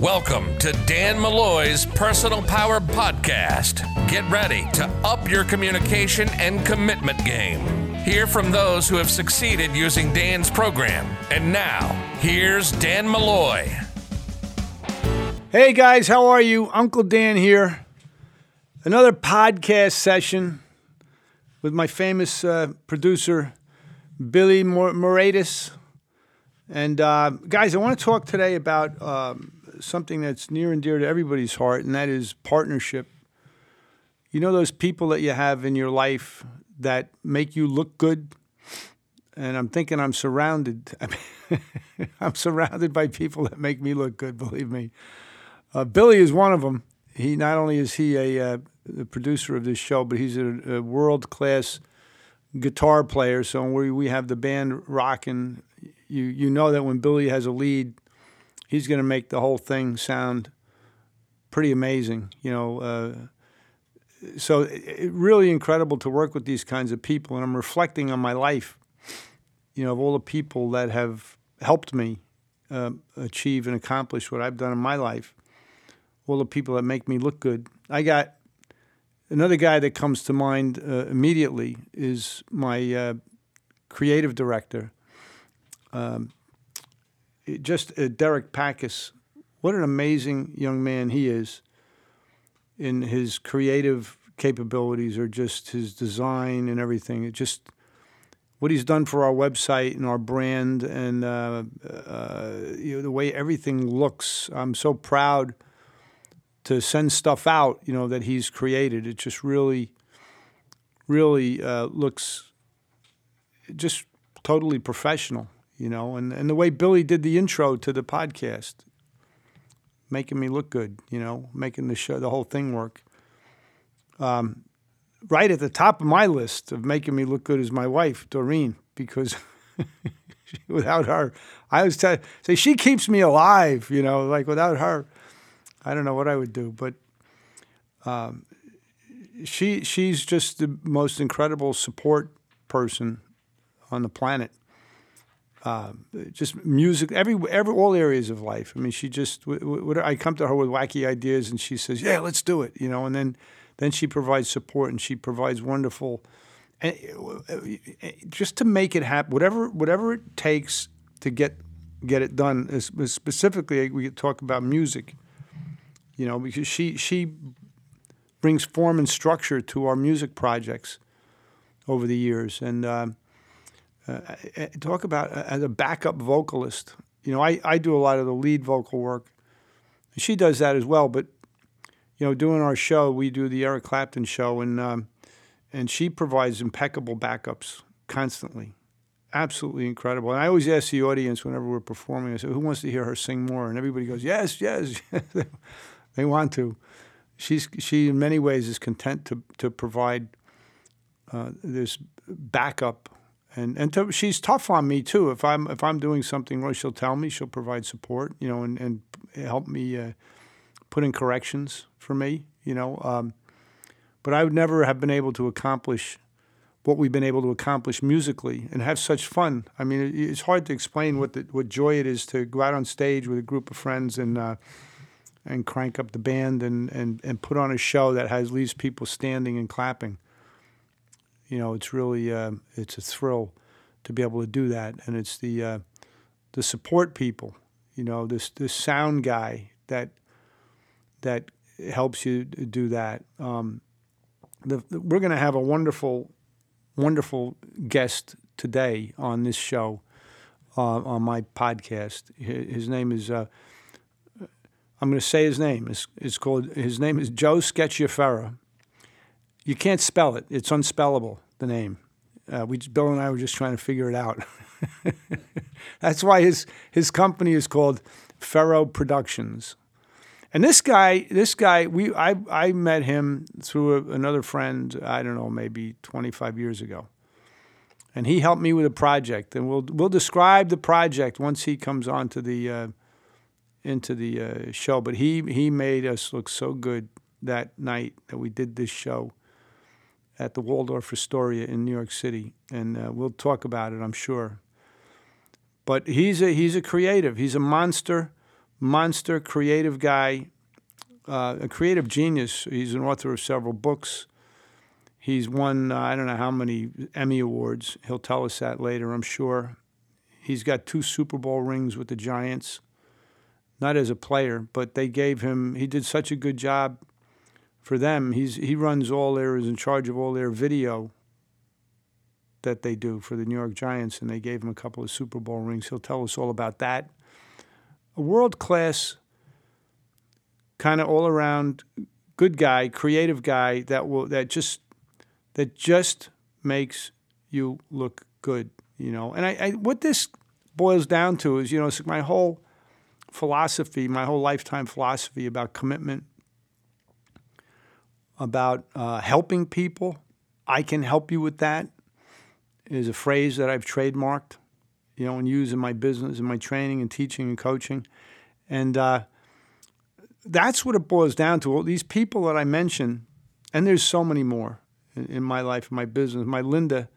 Welcome to Dan Molloy's Personal Power Podcast. Get ready to up your communication and commitment game. Hear from those who have succeeded using Dan's program. And now, here's Dan Molloy. Hey guys, how are you? Uncle Dan here. Another podcast session with my famous uh, producer, Billy Mor- Moratis. And uh, guys, I want to talk today about um, something that's near and dear to everybody's heart, and that is partnership. You know those people that you have in your life that make you look good? And I'm thinking I'm surrounded. I mean, I'm surrounded by people that make me look good, believe me. Uh, Billy is one of them. He not only is he a uh, producer of this show, but he's a, a world class guitar player. So we we have the band rocking. You you know that when Billy has a lead, he's going to make the whole thing sound pretty amazing. You know, uh, so it, really incredible to work with these kinds of people, and I'm reflecting on my life. You know, of all the people that have helped me uh, achieve and accomplish what I've done in my life, all the people that make me look good. I got another guy that comes to mind uh, immediately is my uh, creative director. Um, just uh, Derek Packus. What an amazing young man he is in his creative capabilities or just his design and everything. It just what he's done for our website and our brand and uh, uh, you know, the way everything looks. I'm so proud to send stuff out, you know, that he's created. It just really, really uh, looks just totally professional you know, and, and the way Billy did the intro to the podcast, making me look good, you know, making the show, the whole thing work. Um, right at the top of my list of making me look good is my wife, Doreen, because without her, I was telling, say she keeps me alive, you know, like without her, I don't know what I would do, but um, she she's just the most incredible support person on the planet uh, just music, every every all areas of life. I mean, she just w- w- I come to her with wacky ideas, and she says, "Yeah, let's do it," you know. And then then she provides support, and she provides wonderful, and just to make it happen, whatever whatever it takes to get get it done. Specifically, we talk about music, you know, because she she brings form and structure to our music projects over the years, and. Uh, talk about uh, as a backup vocalist. You know, I, I do a lot of the lead vocal work. She does that as well. But you know, doing our show, we do the Eric Clapton show, and um, and she provides impeccable backups constantly, absolutely incredible. And I always ask the audience whenever we're performing, I say, "Who wants to hear her sing more?" And everybody goes, "Yes, yes." they want to. She's she in many ways is content to to provide uh, this backup and and to, she's tough on me too. If I'm if I'm doing something wrong, she'll tell me. She'll provide support, you know, and and help me uh, put in corrections for me, you know. Um, but I would never have been able to accomplish what we've been able to accomplish musically and have such fun. I mean, it, it's hard to explain what the, what joy it is to go out on stage with a group of friends and uh, and crank up the band and, and, and put on a show that has leaves people standing and clapping you know, it's really uh, it's a thrill to be able to do that, and it's the uh, the support people, you know, this this sound guy that that helps you do that. Um, the, the, we're going to have a wonderful, wonderful guest today on this show, uh, on my podcast. His name is. Uh, I'm going to say his name. It's, it's called. His name is Joe Scacciaferro you can't spell it. It's unspellable. The name. Uh, we Bill and I were just trying to figure it out. That's why his his company is called Ferro Productions. And this guy, this guy, we I I met him through a, another friend. I don't know, maybe 25 years ago. And he helped me with a project, and we'll we'll describe the project once he comes onto the uh, into the uh, show. But he he made us look so good that night that we did this show at the Waldorf Astoria in New York City, and uh, we'll talk about it, I'm sure. But he's a he's a creative. He's a monster monster, creative guy, uh, a creative genius. He's an author of several books. He's won, uh, I don't know how many Emmy Awards. He'll tell us that later, I'm sure. He's got two Super Bowl rings with the Giants, not as a player, but they gave him, he did such a good job for them. He's, he runs all their, is in charge of all their video that they do for the New York Giants, and they gave him a couple of Super Bowl rings. He'll tell us all about that. A world class, kind of all around good guy, creative guy that will that just that just makes you look good, you know. And I, I what this boils down to is, you know, my whole philosophy, my whole lifetime philosophy about commitment, about uh, helping people. I can help you with that. Is a phrase that I've trademarked, you know, and use in my business, in my training and teaching and coaching, and uh, that's what it boils down to. All these people that I mentioned, and there's so many more in, in my life, in my business. My Linda,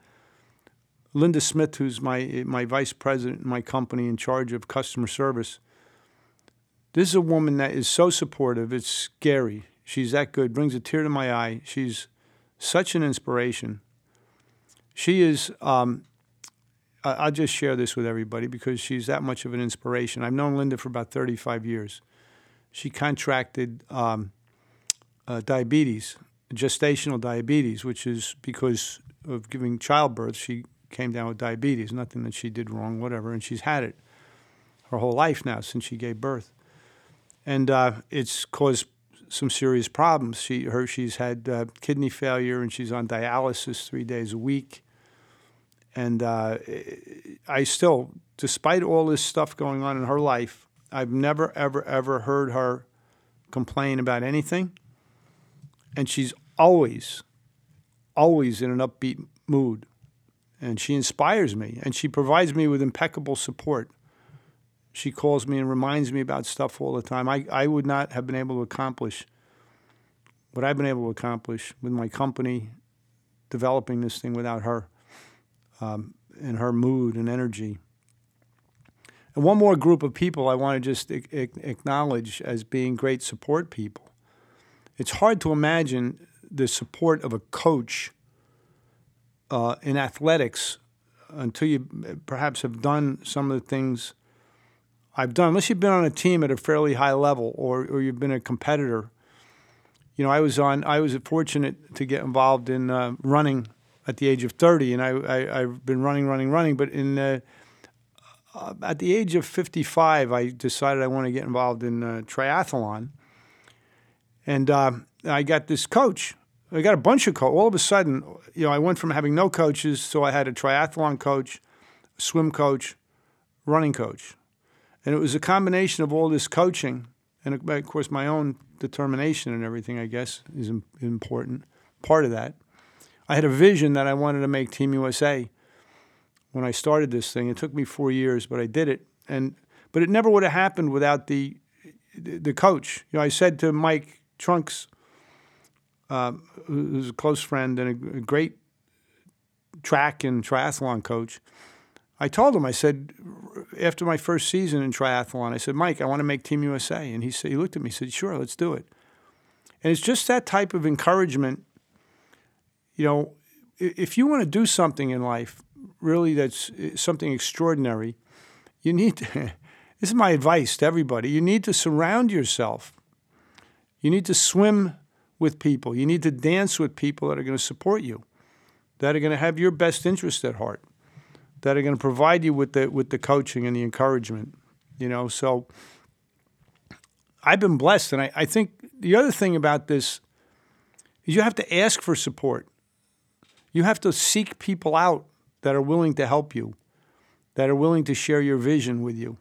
Linda Smith, who's my my vice president in my company in charge of customer service. This is a woman that is so supportive. It's scary. She's that good. Brings a tear to my eye. She's such an inspiration. She is. Um, I'll just share this with everybody because she's that much of an inspiration. I've known Linda for about 35 years. She contracted um, uh, diabetes gestational diabetes, which is because of giving childbirth, she came down with diabetes. Nothing that she did wrong, whatever, and she's had it her whole life now since she gave birth, and uh, it's caused some serious problems. She her she's had uh, kidney failure and she's on dialysis three days a week, and uh, I still, despite all this stuff going on in her life, I've never ever ever heard her complain about anything and she's always, always in an upbeat mood. And she inspires me and she provides me with impeccable support. She calls me and reminds me about stuff all the time. I, I would not have been able to accomplish what I've been able to accomplish with my company developing this thing without her um, and her mood and energy. And one more group of people I want to just acknowledge as being great support people it's hard to imagine the support of a coach uh, in athletics until you perhaps have done some of the things I've done. Unless you've been on a team at a fairly high level or, or you've been a competitor. You know, I was on. I was fortunate to get involved in uh, running at the age of 30, and I, I have been running, running, running. But in uh, uh, at the age of 55, I decided I want to get involved in uh, triathlon and uh, I got this coach. I got a bunch of coaches. All of a sudden, you know, I went from having no coaches, so I had a triathlon coach, swim coach, running coach. And it was a combination of all this coaching and, of course, my own determination and everything, I guess, is an important. Part of that. I had a vision that I wanted to make Team USA when I started this thing. It took me four years, but I did it. And but it never would have happened without the the coach. You know, I said to Mike Trunks, uh, who's a close friend and a, a great track and triathlon coach, I told him, I said, after my first season in triathlon, I said, Mike, I want to make Team USA. And he said, he looked at me, and said, sure, let's do it. And it's just that type of encouragement. You know, if you want to do something in life, really that's something extraordinary, you need to, this is my advice to everybody, you need to surround yourself you need to swim with people. You need to dance with people that are going to support you, that are going to have your best interest at heart, that are going to provide you with the with the coaching and the encouragement. You know, so I've been blessed, and I, I think the other thing about this is you have to ask for support. You have to seek people out that are willing to help you, that are willing to share your vision with you.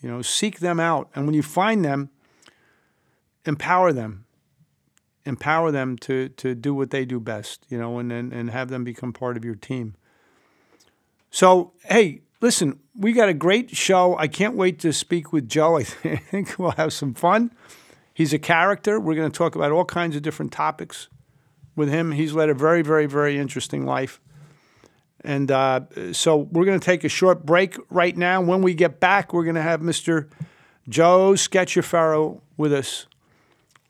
You know, seek them out, and when you find them empower them empower them to to do what they do best you know and, and and have them become part of your team so hey listen we got a great show. I can't wait to speak with joe. I think we'll have some fun. He's a character. We're going to talk about all kinds of different topics with him. He's led a very very very interesting life. And uh, so we're going to take a short break right now. When we get back we're going to have mr Joe Scacciaferro with us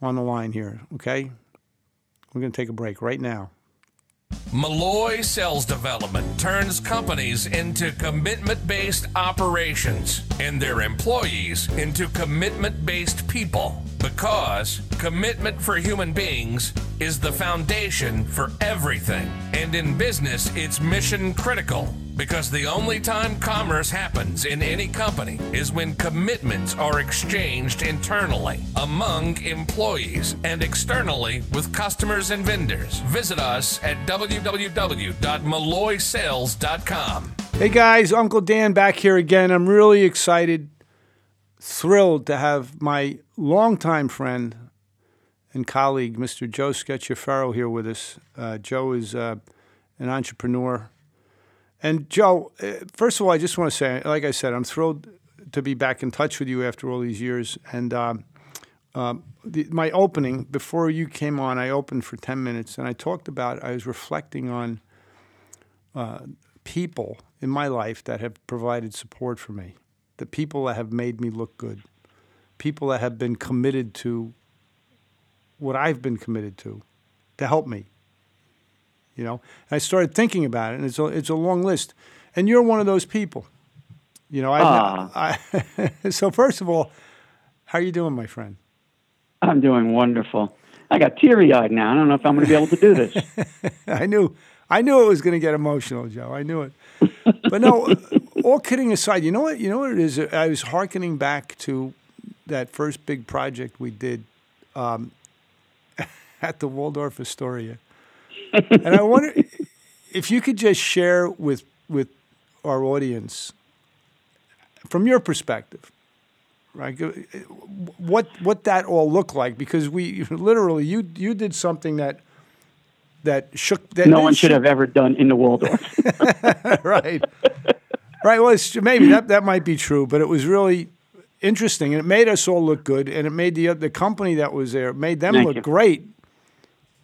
on the line here. Okay, we're going to take a break right now. Molloy Sales Development turns companies into commitment based operations and their employees into commitment based people because commitment for human beings is the foundation for everything. And in business, it's mission critical because the only time commerce happens in any company is when commitments are exchanged internally among employees and externally with customers and vendors. Visit us at www.molloysales.com. Hey guys, Uncle Dan back here again. I'm really excited, thrilled to have my longtime friend and colleague, Mr. Joe Scacciaferro, here with us. Uh, Joe is uh, an entrepreneur. And Joe, uh, first of all, I just want to say, like I said, I'm thrilled to be back in touch with you after all these years. And um, um, the, my opening, before you came on, I opened for 10 minutes and I talked about, I was reflecting on uh, people in my life that have provided support for me, the people that have made me look good, people that have been committed to what I've been committed to to help me. You know, and I started thinking about it, and it's a, it's a long list. And you're one of those people. You know, I, I so first of all, how are you doing, my friend? I'm doing wonderful. I got teary eyed now. I don't know if I'm going to be able to do this. I knew, I knew it was going to get emotional, Joe. I knew it. But no, all kidding aside, you know what? You know what it is. I was hearkening back to that first big project we did um, at the Waldorf Astoria, and I wonder if you could just share with with our audience from your perspective, right? What what that all looked like because we literally you you did something that that shook that no one should have ever done in the Waldorf. right, right. Well, maybe that that might be true, but it was really interesting and it made us all look good and it made the the company that was there made them Thank look you. great.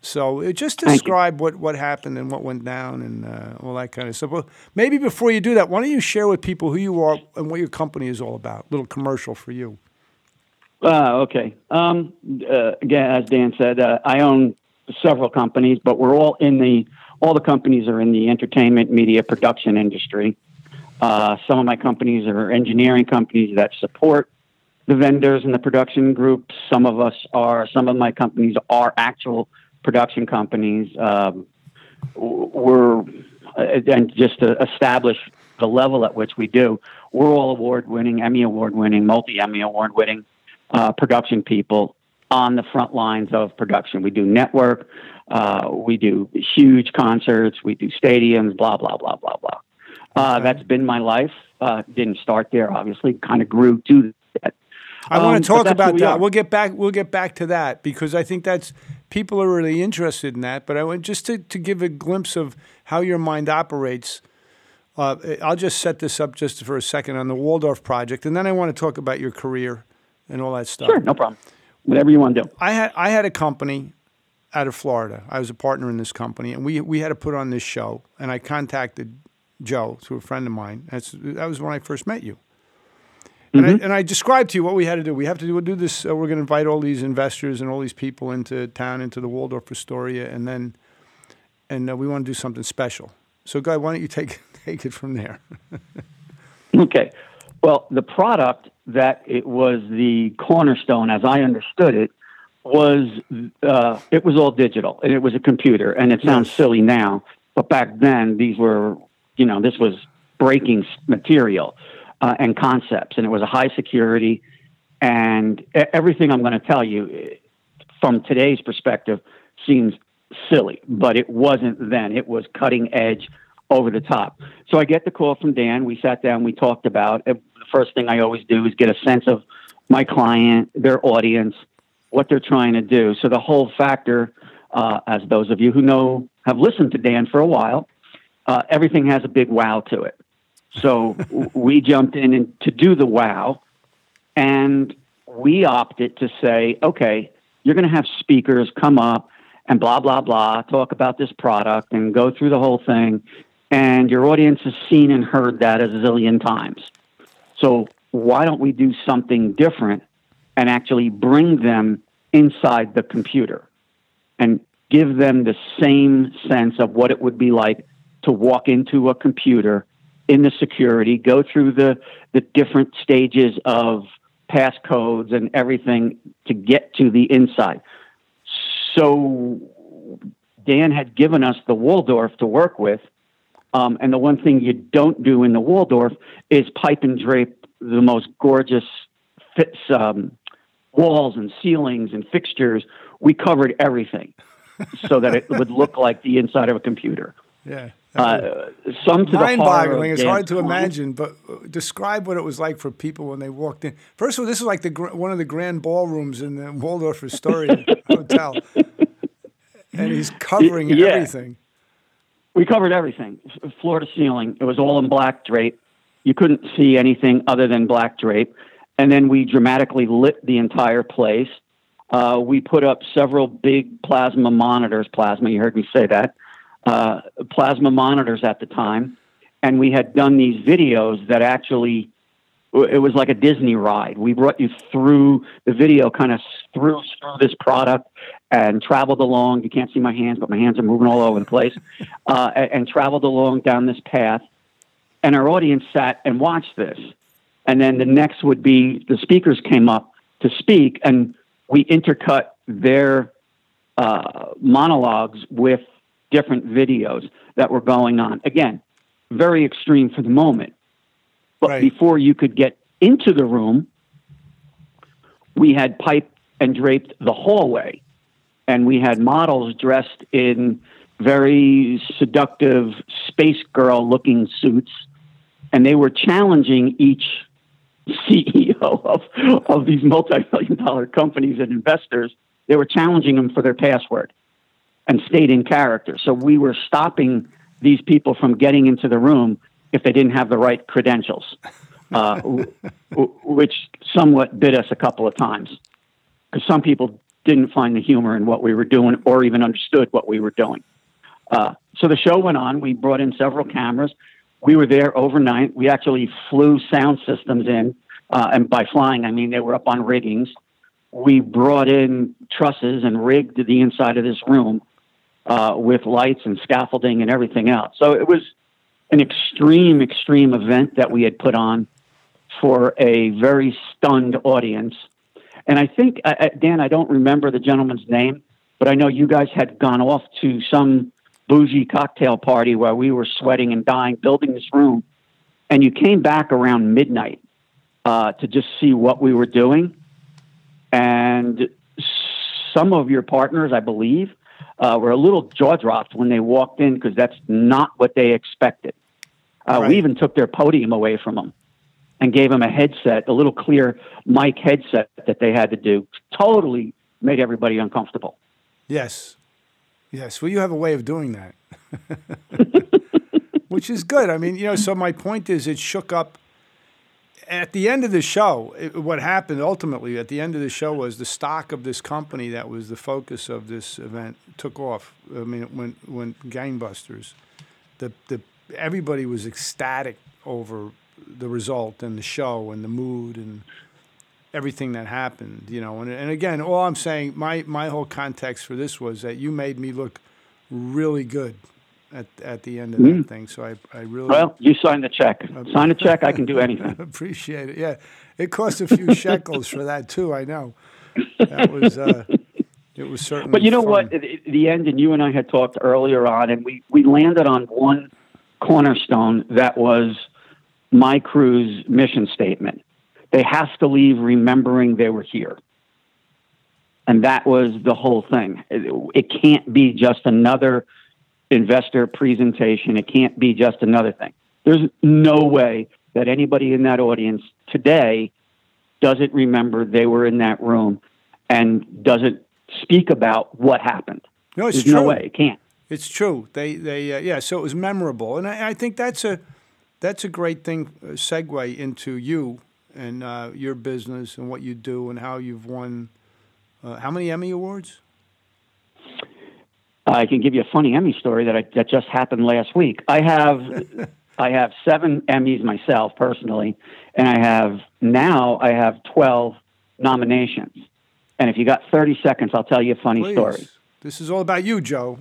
So it just describe what, what happened and what went down and uh, all that kind of stuff. Well, maybe before you do that, why don't you share with people who you are and what your company is all about? little commercial for you. Uh, okay. Um, uh, again, as Dan said, uh, I own several companies, but we're all in the all the companies are in the entertainment media production industry. Uh, some of my companies are engineering companies that support the vendors and the production groups. Some of us are. Some of my companies are actual production companies. Um, we're uh, and just to establish the level at which we do, we're all award winning, Emmy award winning, multi Emmy award winning uh, production people on the front lines of production. We do network, uh, we do huge concerts, we do stadiums, blah blah blah blah blah. Uh. That's been my life. Uh, didn't start there, obviously. Kind of grew to that. I want Um, to talk about who we that. are. We'll get back. We'll get back to that because I think that's people are really interested in that. But I want just to, to give a glimpse of how your mind operates. Uh, I'll just set this up just for a second on the Waldorf project, and then I want to talk about your career and all that stuff. Sure, no problem. Whatever you want to do. I had I had a company out of Florida. I was a partner in this company, and we we had to put on this show. And I contacted Joe through a friend of mine. That's that was when I first met you. And, I, and I described to you what we had to do. We have to do, do this. Uh, we're going to invite all these investors and all these people into town, into the Waldorf Astoria, and then, and uh, we want to do something special. So, Guy, why don't you take take it from there? Okay. Well, the product that it was the cornerstone, as I understood it, was uh, it was all digital and it was a computer. And it sounds Yes. silly now, but back then these were, you know, this was breaking material uh, and concepts, and it was a high security. And everything I'm going to tell you, eh, from today's perspective, seems silly, but it wasn't then. It was cutting edge, over the top. So I get the call from Dan. We sat down, we talked about it. The first thing I always do is get a sense of my client, their audience, what they're trying to do. So the whole factor, uh, as those of you who know have listened to Dan for a while, uh, everything has a big wow to it. So we jumped in and to do the wow, and we opted to say, okay, you're going to have speakers come up and blah blah blah, talk about this product and go through the whole thing, and your audience has seen and heard that a zillion times. So why don't we do something different and actually bring them inside the computer and give them the same sense of what it would be like to walk into a computer in the security, go through the, the different stages of passcodes and everything to get to the inside. So Dan had given us the Waldorf to work with. Um, and the one thing you don't do in the Waldorf is pipe and drape the most gorgeous fits, um, walls and ceilings and fixtures. We covered everything so that it would look like the inside of a computer. Yeah. Uh, some to mind-boggling. It's hard to imagine, but uh, describe what it was like for people when they walked in. First of all, this is like the one of the grand ballrooms in the Waldorf Astoria Hotel, and he's covering Yeah. everything. We covered everything, floor to ceiling. It was all in black drape. You couldn't see anything other than black drape. And then we dramatically lit the entire place. Uh, we put up several big plasma monitors. Plasma, you heard me say that. Uh, plasma monitors at the time. And we had done these videos that actually, it was like a Disney ride. We brought you through the video, kind of through, through this product and traveled along. You can't see my hands, but my hands are moving all over the place. Uh, and, and traveled along down this path. And our audience sat and watched this. And then the next would be the speakers came up to speak, and we intercut their uh, monologues with different videos that were going on. Again, very extreme for the moment. But Right. before you could get into the room, we had piped and draped the hallway, and we had models dressed in very seductive space girl looking suits, and they were challenging each CEO of, of these multi million dollar companies and investors. They were challenging them for their password and stayed in character. So we were stopping these people from getting into the room if they didn't have the right credentials, uh, which somewhat bit us a couple of times because some people didn't find the humor in what we were doing or even understood what we were doing. Uh, so the show went on. We brought in several cameras. We were there overnight. We actually flew sound systems in, uh, and by flying, I mean they were up on riggings. We brought in trusses and rigged the inside of this room uh, with lights and scaffolding and everything else. So it was an extreme, extreme event that we had put on for a very stunned audience. And I think, uh, uh, Dan, I don't remember the gentleman's name, but I know you guys had gone off to some bougie cocktail party where we were sweating and dying building this room. And you came back around midnight uh, to just see what we were doing. And some of your partners, I believe, uh, were a little jaw dropped when they walked in because that's not what they expected. Uh, Right. We even took their podium away from them and gave them a headset, a little clear mic headset that they had to do. Totally made everybody uncomfortable. Yes. Yes. Well, you have a way of doing that, which is good. I mean, you know, so my point is it shook up. At the end of the show, it, what happened ultimately at the end of the show was the stock of this company that was the focus of this event took off. I mean, when when gangbusters, the the everybody was ecstatic over the result and the show and the mood and everything that happened, you know. And, and again, all I'm saying, my, my whole context for this was that you made me look really good at, at the end of that thing. So I, I really Well, you signed the check. Sign a check, I can do anything. appreciate it. Yeah, it cost a few shekels for that too. I know. That was uh, it was certainly. But you know fun. what? At at the end, and you and I had talked earlier on, and we, we landed on one cornerstone that was my crew's mission statement. They have to leave remembering they were here. And that was the whole thing. It, it can't be just another investor presentation. It can't be just another thing. There's no way that anybody in that audience today doesn't remember they were in that room and doesn't speak about what happened. No, it's There's true. no way. It can't. It's true. They they uh, yeah. So it was memorable, and I, I think that's a that's a great thing uh, segue into you and uh, your business and what you do and how you've won. Uh, how many Emmy awards? I can give you a funny Emmy story that I, that just happened last week. I have I have seven Emmys myself personally, and I have now I have twelve nominations. And if you got thirty seconds, I'll tell you a funny Please. story. This is all about you, Joe.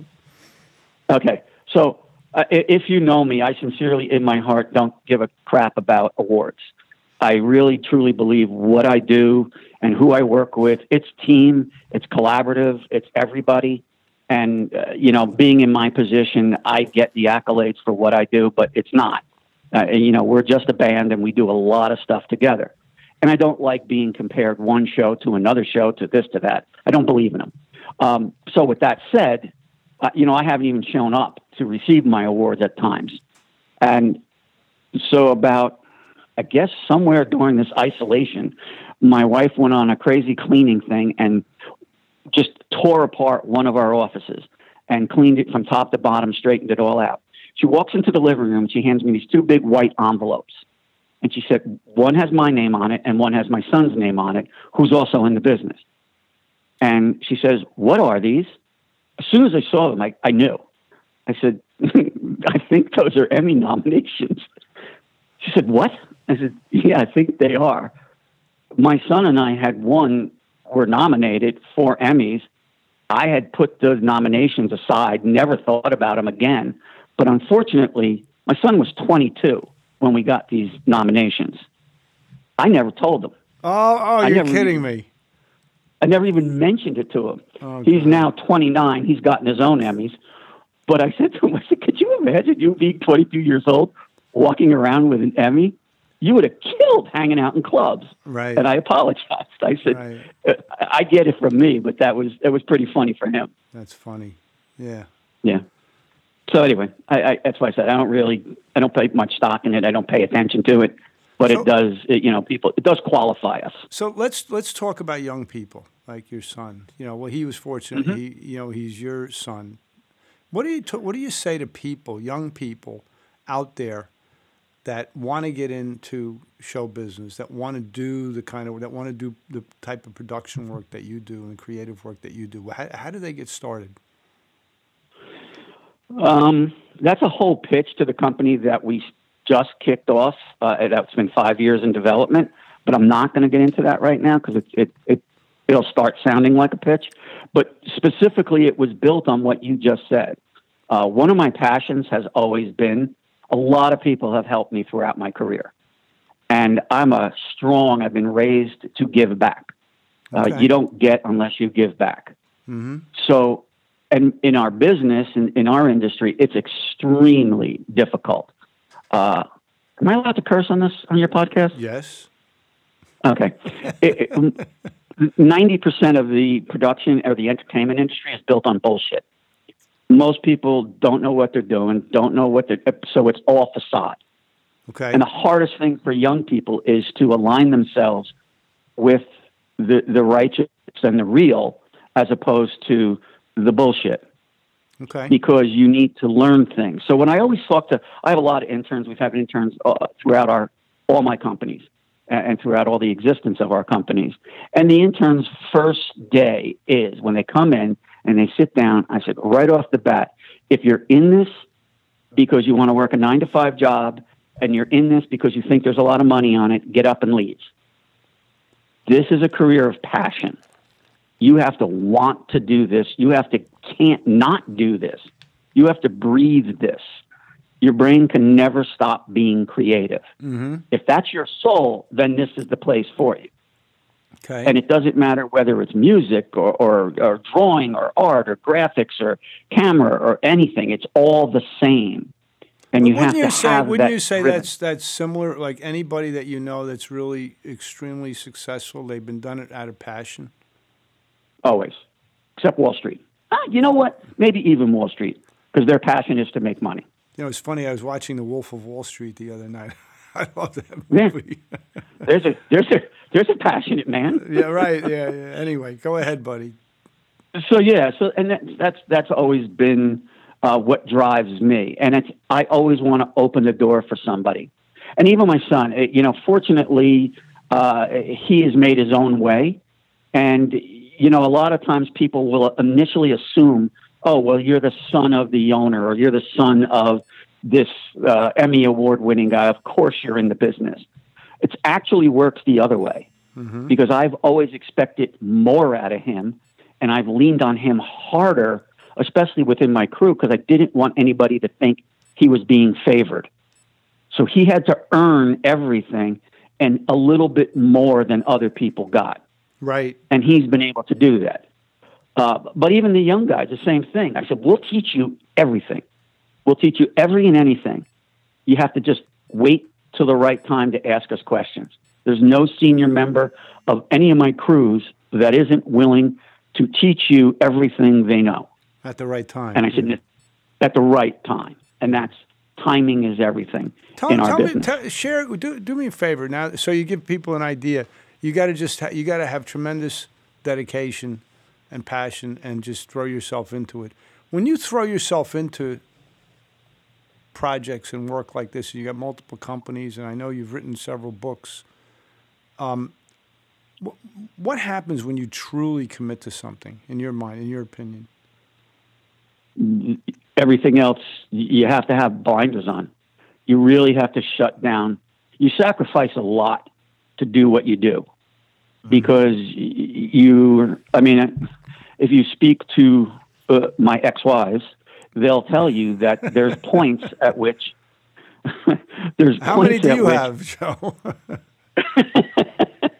Okay, so uh, if you know me, I sincerely, in my heart, don't give a crap about awards. I really, truly believe what I do and who I work with. It's team, it's collaborative, it's everybody. And uh, you know, being in my position, I get the accolades for what I do, but it's not. Uh, you know, we're just a band, and we do a lot of stuff together. And I don't like being compared one show to another show to this to that. I don't believe in them. Um, so, with that said, uh, you know, I haven't even shown up to receive my awards at times. And so, about, I guess, somewhere during this isolation, my wife went on a crazy cleaning thing and just tore apart one of our offices and cleaned it from top to bottom, straightened it all out. She walks into the living room and she hands me these two big white envelopes. And she said, one has my name on it and one has my son's name on it, who's also in the business. And she says, What are these? As soon as I saw them, I, I knew. I said, I think those are Emmy nominations. She said, What? I said, Yeah, I think they are. My son and I had won, were nominated for Emmys. I had put those nominations aside, never thought about them again. But unfortunately, my son was 22 when we got these nominations. I never told him. Oh, oh, you're never- kidding me. I never even mentioned it to him. Oh, He's God. now 29. He's gotten his own Emmys. But I said to him, I said, could you imagine you being 22 years old, walking around with an Emmy? You would have killed hanging out in clubs. Right. And I apologized. I said, Right. "Uh, I get it from me, but that was that was pretty funny for him. That's funny. Yeah. Yeah. So anyway, I, I, that's why I said I don't really, I don't pay much stock in it. I don't pay attention to it, but So- it does, it, you know, people, it does qualify us. So let's let's talk about young people like your son. You know, well, he was fortunate. Mm-hmm. He, you know, he's your son. What do you t- What do you say to people, young people out there, that want to get into show business, that want to do the kind of that want to do the type of production work that you do and the creative work that you do? How, how do they get started? Um, that's a whole pitch to the company that we just kicked off. Uh, that's been five years in development, but I'm not going to get into that right now because it, it, it, it'll start sounding like a pitch. But specifically, it was built on what you just said. Uh, one of my passions has always been a lot of people have helped me throughout my career. And I'm a strong, I've been raised to give back. Uh, you don't get unless you give back. Mm-hmm. So, and in our business, in, in our industry, it's extremely difficult. Uh, am I allowed to curse on this on your podcast? Yes. Okay. Ninety percent of the production or the entertainment industry is built on bullshit. Most people don't know what they're doing, don't know what they're, so it's all facade. Okay. And the hardest thing for young people is to align themselves with the, the righteous and the real as opposed to the bullshit okay. because you need to learn things. So when I always talk to, I have a lot of interns. We've had interns uh, throughout our all my companies and, and throughout all the existence of our companies. And the interns' first day is when they come in and they sit down. I said right off the bat, if you're in this because you want to work a nine to five job and you're in this because you think there's a lot of money on it, get up and leave. This is a career of passion. You have to want to do this. You have to can't not do this. You have to breathe this. Your brain can never stop being creative. Mm-hmm. If that's your soul, then this is the place for you. Okay. And it doesn't matter whether it's music or, or, or drawing or art or graphics or camera or anything. It's all the same. And you wouldn't have you to say, have Wouldn't that you say rhythm. that's that's similar? Like anybody that you know that's really extremely successful, they've been done it out of passion. always, except Wall Street. Ah, you know what? Maybe even Wall Street, because their passion is to make money. You know, it's funny. I was watching The Wolf of Wall Street the other night. I love that Yeah. movie. There's a there's a there's a passionate man. yeah, right. Yeah, yeah. Anyway, go ahead, buddy. So yeah, so and that, that's that's always been uh, what drives me, and it's I always want to open the door for somebody, and even my son. eh, You know, fortunately, uh, he has made his own way, and you know, a lot of times people will initially assume, oh, well, you're the son of the owner, or you're the son of this uh, Emmy award winning guy. Of course, you're in the business. It's actually works the other way mm-hmm. because I've always expected more out of him, and I've leaned on him harder, especially within my crew, because I didn't want anybody to think he was being favored. So he had to earn everything and a little bit more than other people got. Right. And he's been able to do that. Uh, but even the young guys, the same thing. I said, we'll teach you everything. We'll teach you every and anything. You have to just wait till the right time to ask us questions. There's no senior member of any of my crews that isn't willing to teach you everything they know at the right time. And I said, at the right time, and that's timing is everything tell, in our tell business. Me, tell, share, do, do me a favor now, so you give people an idea. You got to just ha- you got to have tremendous dedication and passion, and just throw yourself into it. When you throw yourself into projects and work like this, and you got multiple companies, and I know you've written several books. Um, what happens when you truly commit to something, in your mind, in your opinion? Everything else, you have to have blinders on. You really have to shut down. You sacrifice a lot to do what you do mm-hmm. because you, I mean, if you speak to uh, my ex wives, they'll tell you that there's points at which there's how many do you which, have, Joe?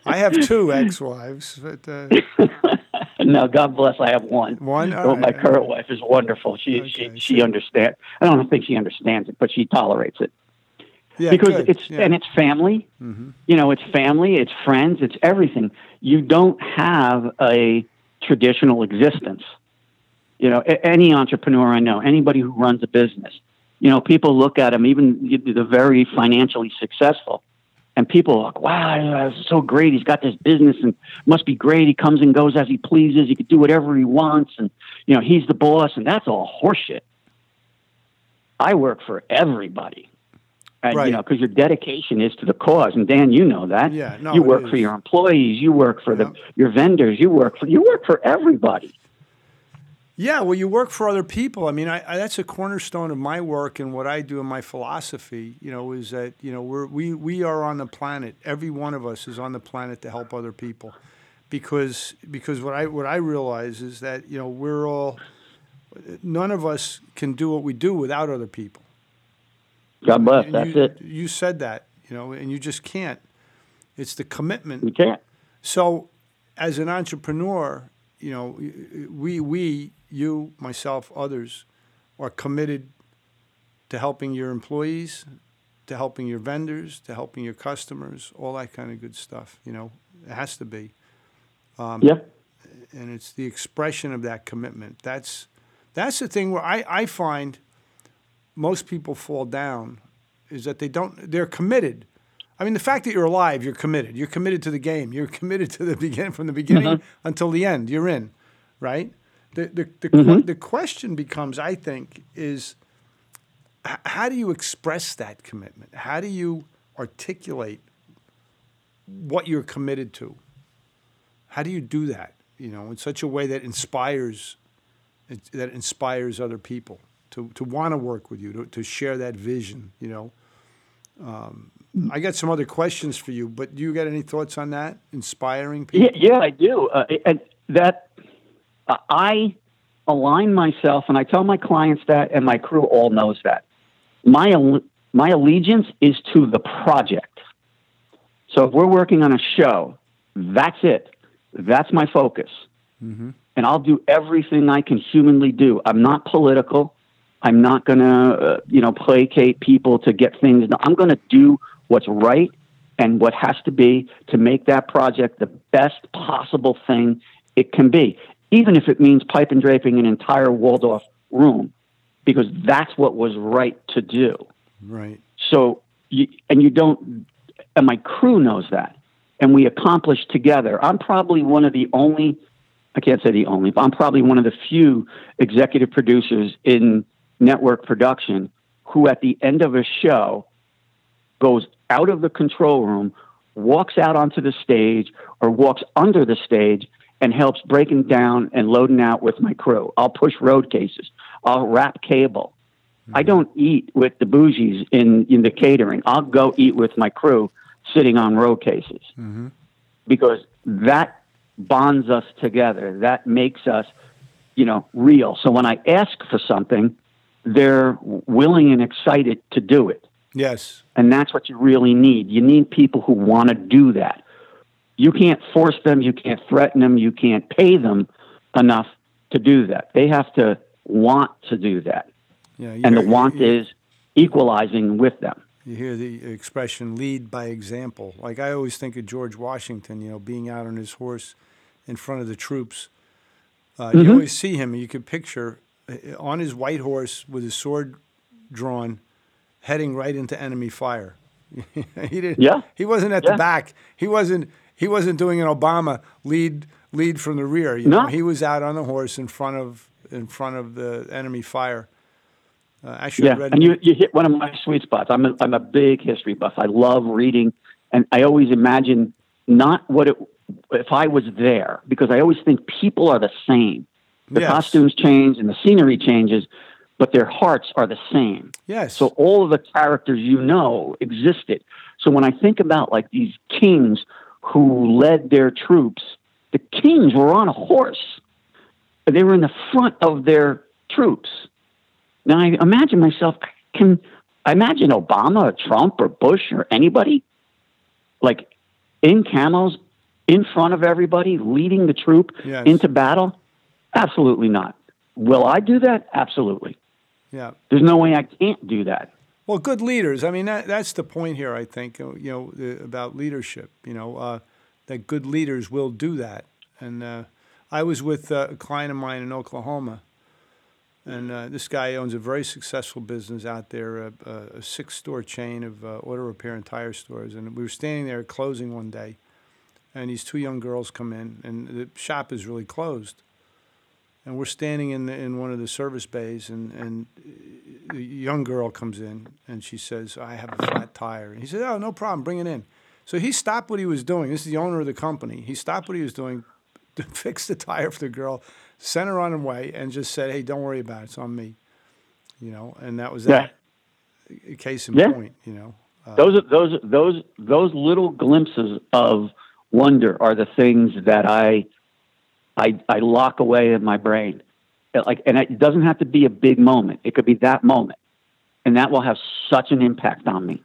I have two ex-wives, but uh... no, God bless, I have one. One. Oh, my current wife is wonderful. She okay. she she understands. I don't think she understands it, but she tolerates it. Yeah, because good. it's yeah. and it's family. Mm-hmm. You know, it's family, it's friends, it's everything. You don't have a traditional existence you know, any entrepreneur I know, anybody who runs a business, you know, people look at him, even the very financially successful, and people are like, wow, it's so great. He's got this business and must be great. He comes and goes as he pleases. He can do whatever he wants. And, you know, he's the boss. And that's all horseshit. I work for everybody. And, right. you know, because your dedication is to the cause. And Dan, you know that. Yeah, no, you work for your employees. You work for the your vendors. You work for you work for everybody. Yeah, well, you work for other people. I mean, I, I, that's a cornerstone of my work and what I do in my philosophy. You know, is that you know we're we we are on the planet. Every one of us is on the planet to help other people, because because what I what I realize is that you know we're all none of us can do what we do without other people. God bless. And that's you, it. You said that, you know, and you just can't. It's the commitment. You can't. So, as an entrepreneur, you know, we we you, myself, others are committed to helping your employees, to helping your vendors, to helping your customers, all that kind of good stuff. You know, it has to be. Um, yeah. And it's the expression of that commitment. That's that's the thing where I, I find most people fall down is that they don't they're committed. I mean, the fact that you're alive, you're committed. You're committed to the game. You're committed to the beginning from the beginning mm-hmm. until the end. You're in, right? The the the, mm-hmm. the question becomes, I think, is h- how do you express that commitment? How do you articulate what you're committed to? How do you do that? You know, in such a way that inspires that inspires other people to, to want to work with you, to, to share that vision. You know, um, I got some other questions for you, but do you got any thoughts on that? Inspiring people? Yeah, yeah I do. Uh, and that I align myself, and I tell my clients that, and my crew all knows that. My my allegiance is to the project. So if we're working on a show, that's it. That's my focus. Mm-hmm. And I'll do everything I can humanly do. I'm not political. I'm not going to, uh, you know, placate people to get things. done. I'm going to do what's right and what has to be to make that project the best possible thing it can be even if it means pipe and draping an entire Waldorf room, because that's what was right to do. Right. So, you, and you don't, and my crew knows that, and we accomplish together. I'm probably one of the only, I can't say the only, but I'm probably one of the few executive producers in network production who, at the end of a show, goes out of the control room, walks out onto the stage, or walks under the stage and helps breaking down and loading out with my crew. I'll push road cases. I'll wrap cable. Hmm. I don't eat with the bougies in, in the catering. I'll go eat with my crew sitting on road cases mm-hmm. because that bonds us together. That makes us, you know, real. So when I ask for something, they're willing and excited to do it. Yes. And that's what you really need. You need people who want to do that. You can't force them, you can't threaten them, you can't pay them enough to do that. They have to want to do that. Yeah. And the want you, is equalizing with them. You hear the expression "lead by example." Like I always think of George Washington. You know, being out on his horse in front of the troops. Uh, You always see him. and You could picture uh, on his white horse with his sword drawn, heading right into enemy fire. he didn't. Yeah. He wasn't at Yeah. the back. He wasn't. He wasn't doing an Obama lead lead from the rear. You know, No. he was out on the horse in front of in front of the enemy fire. Uh, actually, I Yeah, read and you, you hit one of my sweet spots. I'm a, I'm a big history buff. I love reading, and I always imagine not what it if I was there because I always think people are the same. The Yes. costumes change and the scenery changes, but their hearts are the same. yes. So all of the characters you know existed. So when I think about like these kings who led their troops, the kings were on a horse. They were in the front of their troops. Now I imagine myself can I imagine Obama or Trump or Bush or anybody like in camels in front of everybody leading the troop Yes. into battle? Absolutely not. Will I do that? Absolutely. Yeah. There's no way I can't do that. Well, good leaders. I mean, that, that's the point here. I think uh, you know the, about leadership. You know uh, that good leaders will do that. And uh, I was with uh, a client of mine in Oklahoma, and uh, this guy owns a very successful business out there, a, a, a six-store chain of uh, auto repair and tire stores. And we were standing there closing one day, and these two young girls come in, and the shop is really closed. And we're standing in the, in one of the service bays, and, and a young girl comes in and she says, I have a flat tire. And he said, Oh, no problem, bring it in. So he stopped what he was doing. This is the owner of the company. He stopped what he was doing, fixed the tire for the girl, sent her on her way, and just said, Hey, don't worry about it. It's on me. You know, and that was that. Case in Yeah. point, you know. Uh, those those those those little glimpses of wonder are the things that I I I lock away in my brain. Like, and it doesn't have to be a big moment. It could be that moment, and that will have such an impact on me.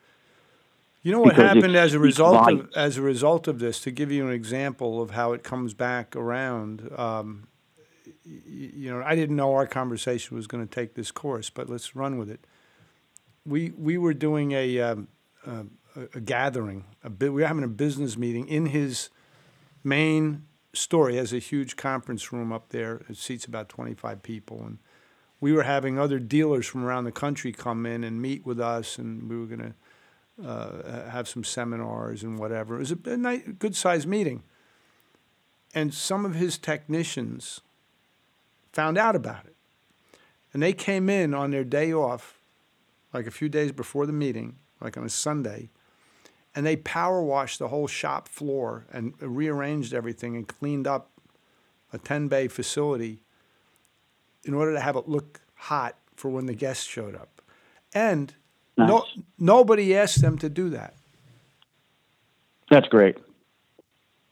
You know what happened as a result of as a result of this? To give you an example of how it comes back around, um, y- you know, I didn't know our conversation was going to take this course, but let's run with it. We we were doing a um, a, a gathering. A bit, we were having a business meeting in his main store. He has a huge conference room up there. It seats about twenty five people, and we were having other dealers from around the country come in and meet with us, and we were going to uh, have some seminars and whatever. It was a, a nice, good sized meeting. And some of his technicians found out about it. And they came in on their day off, like a few days before the meeting, like on a Sunday, and they power washed the whole shop floor and rearranged everything and cleaned up a 10 bay facility in order to have it look hot for when the guests showed up. And no, nobody asked them to do that. That's great.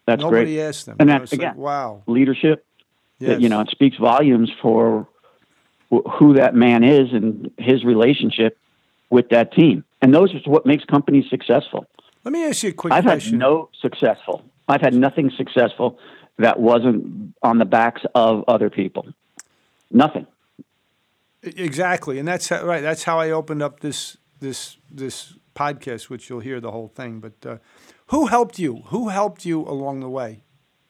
That's Nobody great. asked them. And that's, it's like, again, wow. Leadership. Yes. That, you know, it speaks volumes for wh- who that man is and his relationship with that team. And those is what makes companies successful. Let me ask you a quick I've had no successful. I've had nothing successful that wasn't on the backs of other people. Nothing. Exactly, and that's how, right. That's how I opened up this this this podcast, which you'll hear the whole thing. But uh, who helped you? Who helped you along the way?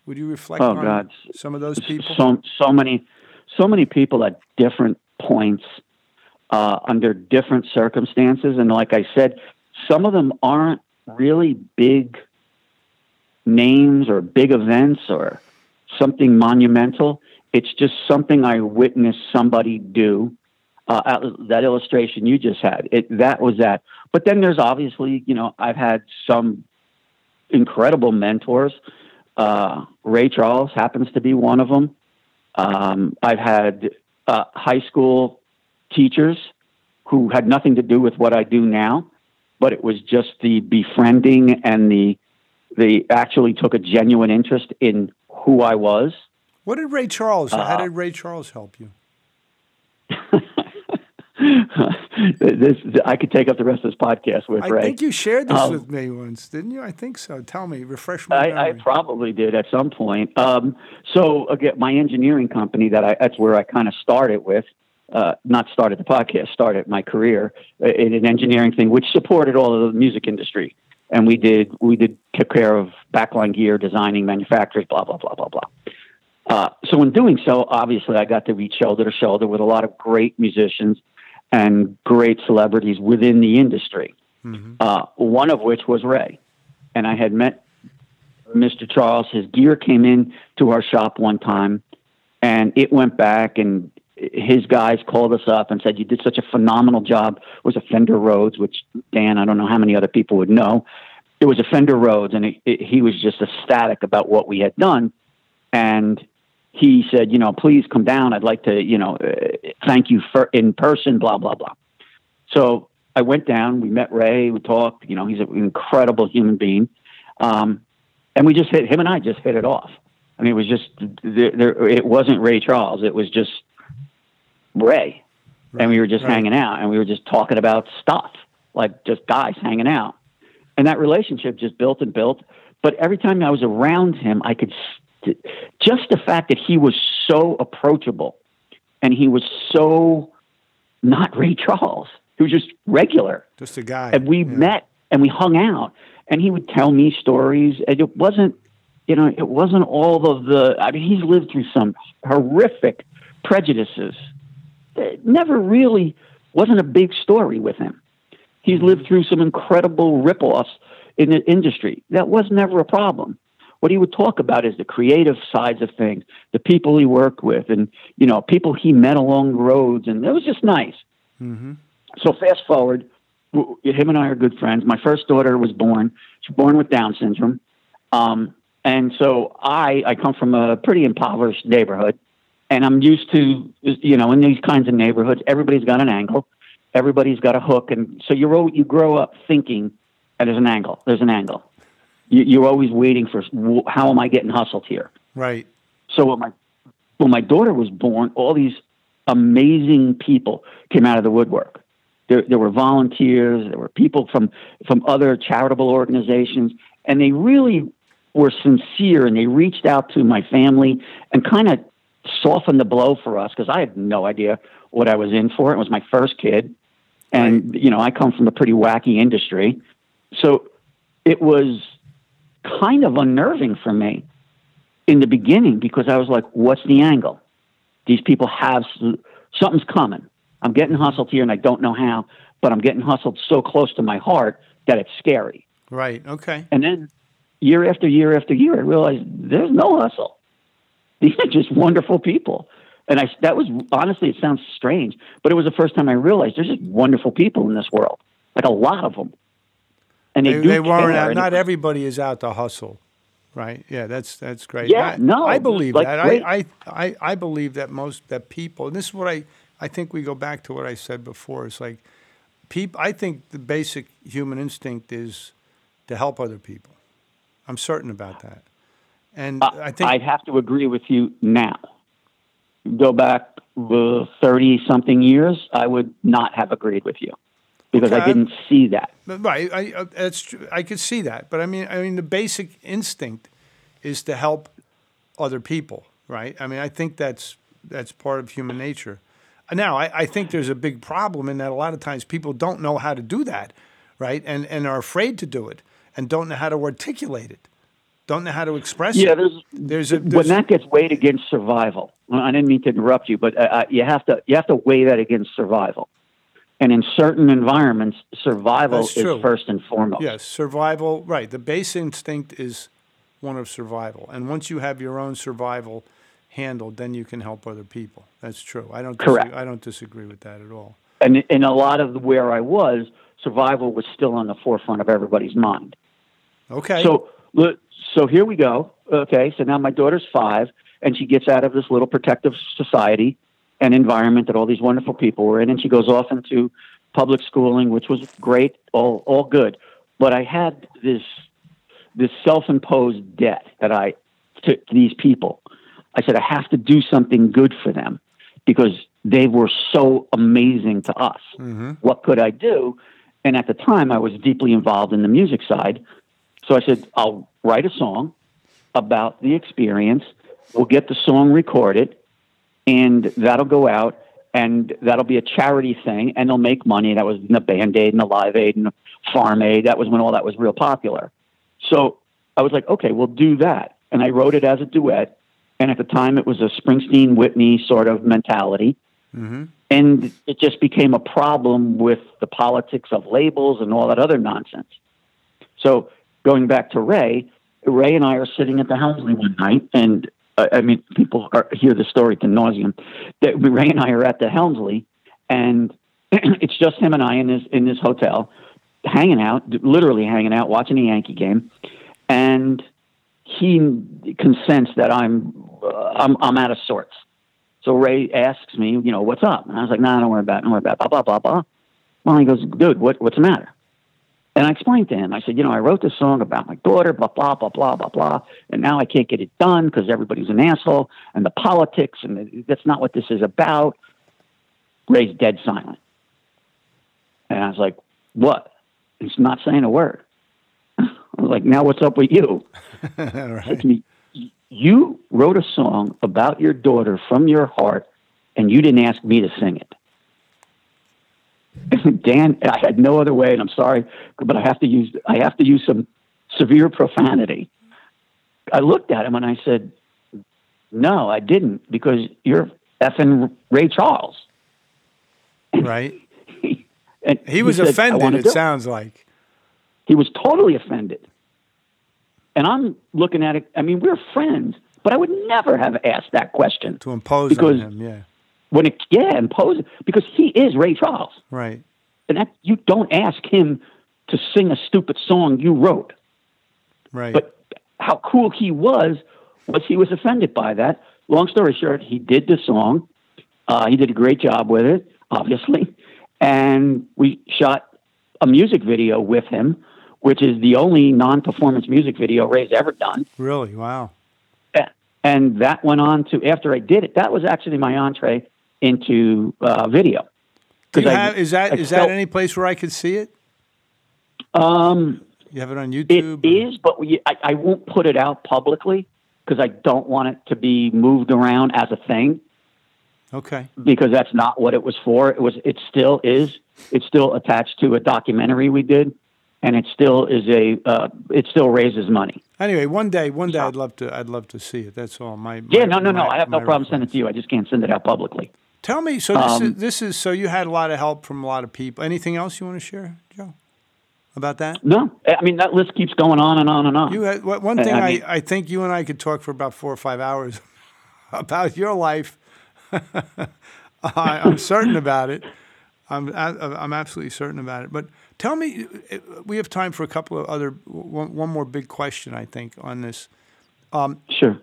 Would you reflect Oh, on God. some of those people? So so many so many people at different points uh, under different circumstances, and like I said, some of them aren't really big names or big events or something monumental. It's just something I witnessed somebody do. Uh, that illustration you just had, it that was that. But then there's obviously, you know, I've had some incredible mentors. Uh, Ray Charles happens to be one of them. Um, I've had uh, high school teachers who had nothing to do with what I do now, but it was just the befriending and the they actually took a genuine interest in who I was. What did Ray Charles? Uh, how did Ray Charles help you? this I could take up the rest of this podcast with I Ray. think you shared this Um, with me once, didn't you? I think so. Tell me, refresh my I, memory. I probably did at some point. Um, so again, my engineering company that I that's where I kind of started with. Uh, not started the podcast, started my career in an engineering thing, which supported all of the music industry. And we did we did took care of backline gear, designing, manufacturing, blah blah blah blah blah. Uh, so in doing so, obviously, I got to reach shoulder to shoulder with a lot of great musicians and great celebrities within the industry. Uh, one of which was Ray, and I had met Mr. Charles. His gear came in to our shop one time, and it went back. And his guys called us up and said, "You did such a phenomenal job." It was a Fender Rhodes, which Dan, I don't know how many other people would know. It was a Fender Rhodes, and it, it, he was just ecstatic about what we had done. And he said, "You know, please come down. I'd like to, you know, uh, thank you for in person." Blah blah blah. So I went down. We met Ray. We talked. You know, he's an incredible human being. Um, and we just hit him and I just hit it off. I mean, it was just there. there it wasn't Ray Charles. It was just Ray, and we were just right. hanging out, and we were just talking about stuff, like just guys hanging out. And that relationship just built and built. But every time I was around him, I could st- just the fact that he was so approachable, and he was so not Ray Charles. He was just regular Just a guy. and we Yeah. met and we hung out and he would tell me stories and it wasn't you know it wasn't all of the i mean he's lived through some horrific prejudices it never really wasn't a big story with him. He's lived through some incredible rip-offs in the industry. That was never a problem. What he would talk about is the creative sides of things the people he worked with and you know people he met along the roads and it was just nice. So fast forward, him and I are good friends. My first daughter was born. She's born with Down syndrome. Um, and so I, I come from a pretty impoverished neighborhood and I'm used to, you know, in these kinds of neighborhoods, everybody's got an angle. Everybody's got a hook. And so you're, you grow up thinking there's an angle. There's an angle. You, you're always waiting for, how am I getting hustled here? Right. So when my when my daughter was born, all these amazing people came out of the woodwork. There, there were volunteers, there were people from from other charitable organizations, and they really were sincere and they reached out to my family and kind of softened the blow for us because I had no idea what I was in for. It was my first kid, and you know I come from a pretty wacky industry, so it was kind of unnerving for me in the beginning because I was like, what's the angle? These people have something's coming. I'm getting hustled here and I don't know how, but I'm getting hustled so close to my heart that it's scary. Right. Okay. And then year after year after year, I realized there's no hustle. These are just wonderful people. And I, that was honestly, it sounds strange, but it was the first time I realized there's just wonderful people in this world, like a lot of them. And they, They, do they weren't out. Not everybody is out to hustle. Right. Yeah. That's that's great. Yeah, I, no, I believe like, that. I, I I I believe that most that people. And this is what I I think we go back to what I said before. It's like people. I think the basic human instinct is to help other people. I'm certain about that. And I think I'd have to agree with you now. Go back thirty something years, I would not have agreed with you because I didn't see that. Right, I, I, that's true. I could see that, but I mean, I mean, the basic instinct is to help other people, right? I mean, I think that's that's part of human nature. Now, I, I think there's a big problem in that a lot of times people don't know how to do that, right? And and are afraid to do it, and don't know how to articulate it, don't know how to express Yeah, it. there's There's a when that gets weighed against survival. I didn't mean to interrupt you, but uh, uh, you have to you have to weigh that against survival. And in certain environments, survival is first and foremost. yes, survival. Right, the base instinct is one of survival, and once you have your own survival handled, then you can help other people. That's true. I don't Correct. Disagree, I don't disagree with that at all. And in a lot of where I was, survival was still on the forefront of everybody's mind. Okay. So, look, so here we go. Okay, so now my daughter's five, and she gets out of this little protective society and environment that all these wonderful people were in, and she goes off into public schooling, which was great, all all good. But I had this this self-imposed debt that I to, to these people. I said I have to do something good for them because they were so amazing to us. Mm-hmm. What could I do? And at the time, I was deeply involved in the music side. So I said, I'll write a song about the experience. We'll get the song recorded, and that'll go out, and that'll be a charity thing, and they'll make money. That was in the Band Aid and the Live Aid and the Farm Aid. That was when all that was real popular. So I was like, okay, we'll do that. And I wrote it as a duet. And at the time, it was a Springsteen Whitney sort of mentality. Mm-hmm. And it just became a problem with the politics of labels and all that other nonsense. So going back to Ray, Ray and I are sitting at the Helmsley one night, and uh, I mean, people are, hear the story to nauseum. That Ray and I are at the Helmsley, and it's just him and I in this in this hotel, hanging out, literally hanging out, watching a Yankee game, and he consents that I'm uh, I'm I'm out of sorts. So Ray asks me, you know, what's up? And I was like, nah, I don't worry about it. Don't worry about it. Blah, blah, blah, blah. Well, he goes, dude, what, what's the matter? And I explained to him, I said, you know, I wrote this song about my daughter, blah, blah, blah, blah, blah, blah. And now I can't get it done because everybody's an asshole and the politics, and that's not what this is about. Ray's dead silent. And I was like, what? He's not saying a word. I was like, now what's up with you? Right. to me, You wrote a song about your daughter from your heart, and you didn't ask me to sing it. Dan, I had no other way, and I'm sorry, but I have to use I have to use some severe profanity. I looked at him and I said, "No, I didn't, because you're effing Ray Charles." Right. And He was said, offended, it sounds like. He was totally offended. And I'm looking at it. I mean, we're friends, but I would never have asked that question To impose Because- on him, yeah. When it, yeah, impose it because he is Ray Charles, Right. and that you don't ask him to sing a stupid song you wrote. Right. But how cool he was was he was offended by that. Long story short, he did the song. Uh, he did a great job with it, obviously, and we shot a music video with him, which is the only non-performance music video Ray's ever done. really? Wow. And that went on to after I did it. That was actually my entree into uh, video. Do you 'Cause I- have, is that I is that any place where I could see it? Um, You have it on It YouTube? is, but we, I, I won't put it out publicly because I don't want it to be moved around as a thing Okay. because that's not what it was for. It was, it still is, it's still attached to a documentary we did, and it still is a, uh, it still raises money. Anyway, one day, one day, I'd love to. I'd love to see it. That's all. My, Yeah, my- no, no, no. my- I have no problem sending it to you. I just can't send it out publicly. Tell me. So this Um, is this is so you had a lot of help from a lot of people. Anything else you want to share, Joe, about that? No, I mean that list keeps going on and on and on. You had one thing. I I, mean- I think you and I could talk for about four or five hours about your life. I, I'm certain about it. I'm I'm absolutely certain about it. But tell me, we have time for a couple of other one, one more big question. I think on this. sure.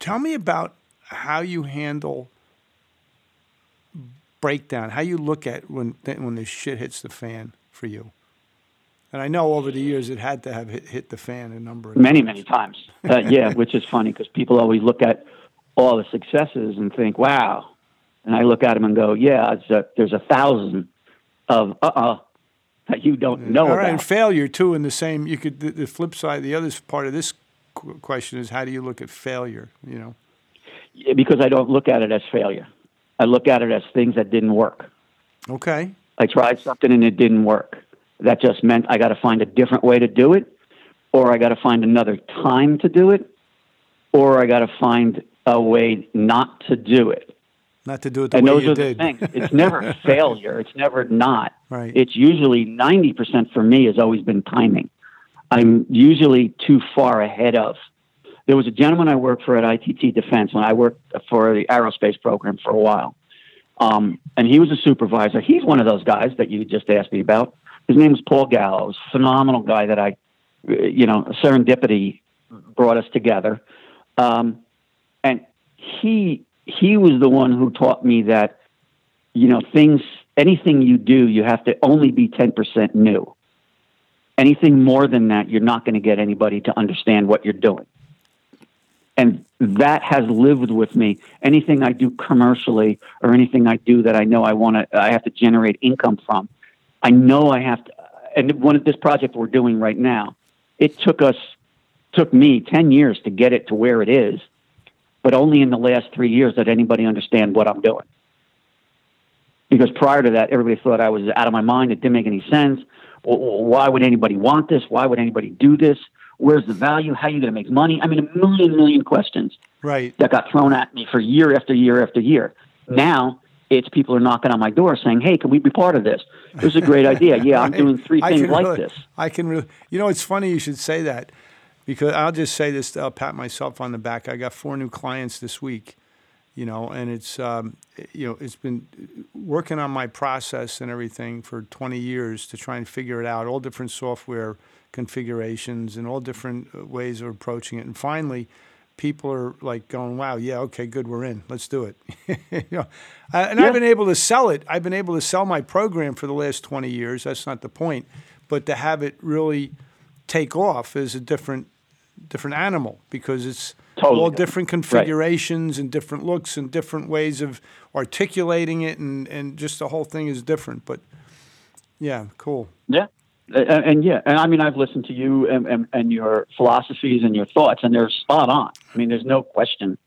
Tell me about how you handle breakdown. How you look at when when the shit hits the fan for you. And I know over the years it had to have hit, hit the fan a number of many times. many times uh, yeah which is funny because people always look at all the successes and think wow and i look at them and go yeah it's a, there's a thousand of uh-uh that you don't know All right, and failure too. In the same, you could the, the flip side. The other part of this question is how do you look at failure? You know, Yeah, because i don't look at it as failure i look at it as things that didn't work okay, i tried something and it didn't work that just meant i got to find a different way to do it or i got to find another time to do it or i got to find a way not to do it not to do it the and way those you are did. the things. It's never failure. It's never not. Right. It's usually ninety percent for me has always been timing. I'm usually too far ahead of. There was a gentleman I worked for at ITT Defense when I worked for the aerospace program for a while, um, and he was a supervisor. He's one of those guys that you just asked me about. His name was Paul Gallows, phenomenal guy that I, you know, serendipity brought us together, um, and he he was the one who taught me that you know things anything you do, you have to only be 10% new. Anything more than that, you're not going to get anybody to understand what you're doing. And that has lived with me. Anything I do commercially or anything I do that I know I want to, I have to generate income from. I know I have to, and one of this project we're doing right now, it took us, took me 10 years to get it to where it is, but only in the last three years did anybody understand what I'm doing. Because prior to that, everybody thought I was out of my mind. It didn't make any sense. Why would anybody want this? Why would anybody do this? Where's the value? How are you going to make money? I mean, a million, million questions right. that got thrown at me for year after year after year. Now it's people are knocking on my door saying, "Hey, can we be part of this? This is a great idea. Yeah, I'm doing three things like really, this." I can really, you know, it's funny you should say that because I'll just say this. I'll pat myself on the back. I got four new clients this week, you know, and it's um, you know it's been working on my process and everything for 20 years to try and figure it out, all different software configurations and all different uh, ways of approaching it. And finally, people are like going, "Wow, yeah, okay, good, we're in. Let's do it." you know, and yeah. I've been able to sell it. I've been able to sell my program for the last 20 years. That's not the point, but to have it really take off is a different different animal because it's totally all different configurations right. and different looks and different ways of articulating it and and just the whole thing is different. But yeah, cool. Yeah and, and, yeah, and I mean, I've listened to you and, and, and, your philosophies and your thoughts, and they're spot on. I mean, there's no question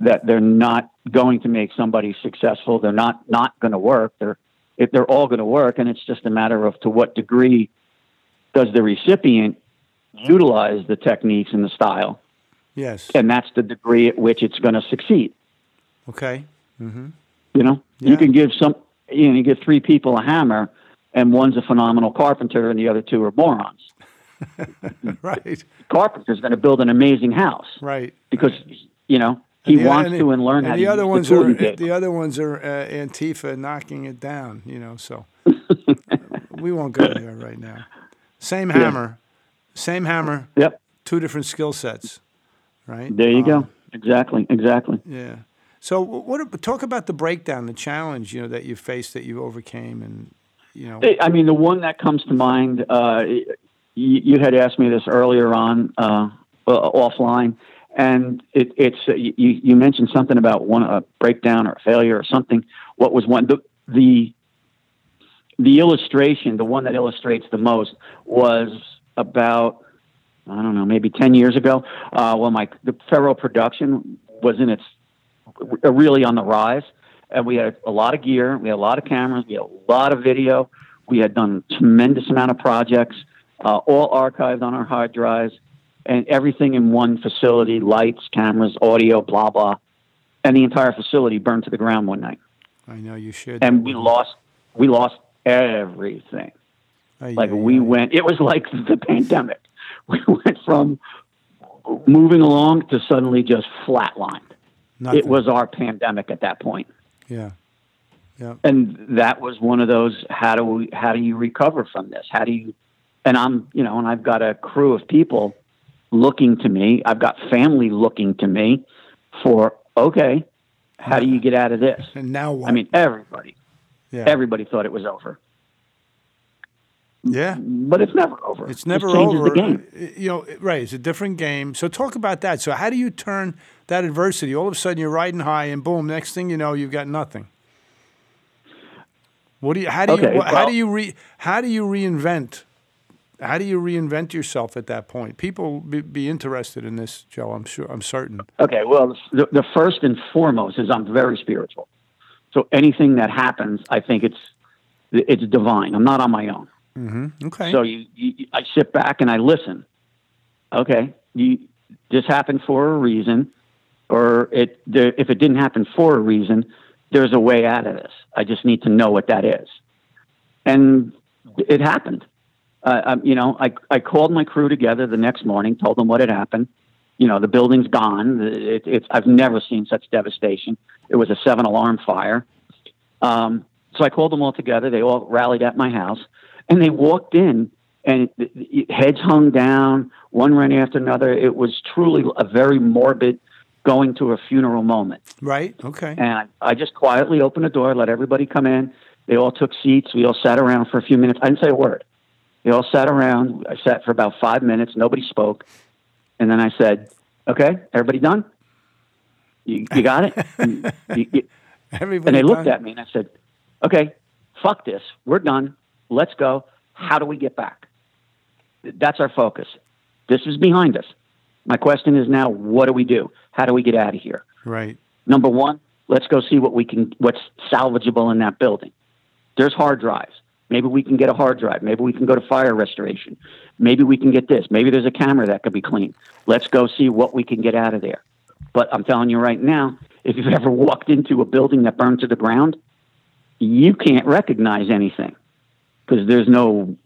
that they're not going to make somebody successful. They're not not going to work. They're if they're all going to work, and it's just a matter of to what degree does the recipient utilize the techniques and the style. Yes, and that's the degree at which it's going to succeed. Okay. Mm-hmm. You know, yeah. you can give some. You know, you give three people a hammer and one's a phenomenal carpenter, and the other two are morons. right. Carpenter's going to build an amazing house. Right. Because you know he the, wants and to and learn and how the to other ones the are the other ones are uh, Antifa knocking it down. You know, so we won't go there right now. Same hammer, yeah. same hammer. Yep. Two different skill sets. Right. There you um, go. Exactly. Exactly. Yeah. So, what talk about the breakdown, the challenge, you know, that you faced, that you overcame, and you know? I mean, the one that comes to mind. Uh, you, you, had asked me this earlier on uh, uh, offline, and it, it's uh, you, you, mentioned something about one a breakdown or a failure or something. What was one the the the illustration, the one that illustrates the most, was about I don't know, maybe ten years ago, uh, when my the Ferro production was in its really on the rise and we had a lot of gear, we had a lot of cameras, we had a lot of video. We had done a tremendous amount of projects, uh, all archived on our hard drives, and everything in one facility: lights, cameras, audio, blah blah. And the entire facility burned to the ground one night. I know you should. And we lost, we lost everything. Aye, like aye, we aye. went, it was like the pandemic. We went from moving along to suddenly just flatlined. Nothing. It was our pandemic at that point. Yeah. Yeah. And that was one of those how do we how do you recover from this? How do you and I'm, you know, and I've got a crew of people looking to me. I've got family looking to me for okay, how do you get out of this? And now what? I mean, everybody. Yeah. Everybody thought it was over. Yeah, but it's never over. It's never it over. The game. Uh, you know, right? It's a different game. So talk about that. So how do you turn that adversity? All of a sudden, you're riding high, and boom! Next thing you know, you've got nothing. What do you? How do okay, you? Well, how do you re? How do you reinvent? How do you reinvent yourself at that point? People be, be interested in this, Joe. I'm sure. I'm certain. Okay. Well, the, the first and foremost is I'm very spiritual. So anything that happens, I think it's it's divine. I'm not on my own. Mm-hmm. Okay. So you, you, I sit back and I listen. Okay, you, this happened for a reason, or it the, if it didn't happen for a reason, there's a way out of this. I just need to know what that is, and it happened. Uh, you know, I I called my crew together the next morning, told them what had happened. You know, the building's gone. It, I've never seen such devastation. It was a seven alarm fire. Um, so I called them all together. They all rallied at my house and they walked in and heads hung down, one right after another. It was truly a very morbid going to a funeral moment. Right. Okay. And I just quietly opened the door, let everybody come in. They all took seats. We all sat around for a few minutes. I didn't say a word. They all sat around. I sat for about five minutes. Nobody spoke. And then I said, okay, everybody done? You, you got it? And, you- you- Everybody and they looked at me and I said, okay, fuck this. We're done. Let's go. How do we get back? That's our focus. This is behind us. My question is now, what do we do? How do we get out of here? Right. Number one, let's go see what we can, what's salvageable in that building. There's hard drives. Maybe we can get a hard drive. Maybe we can go to fire restoration. Maybe we can get this. Maybe there's a camera that could be cleaned. Let's go see what we can get out of there. But I'm telling you right now, if you've ever walked into a building that burned to the ground, you can't recognize anything because there's no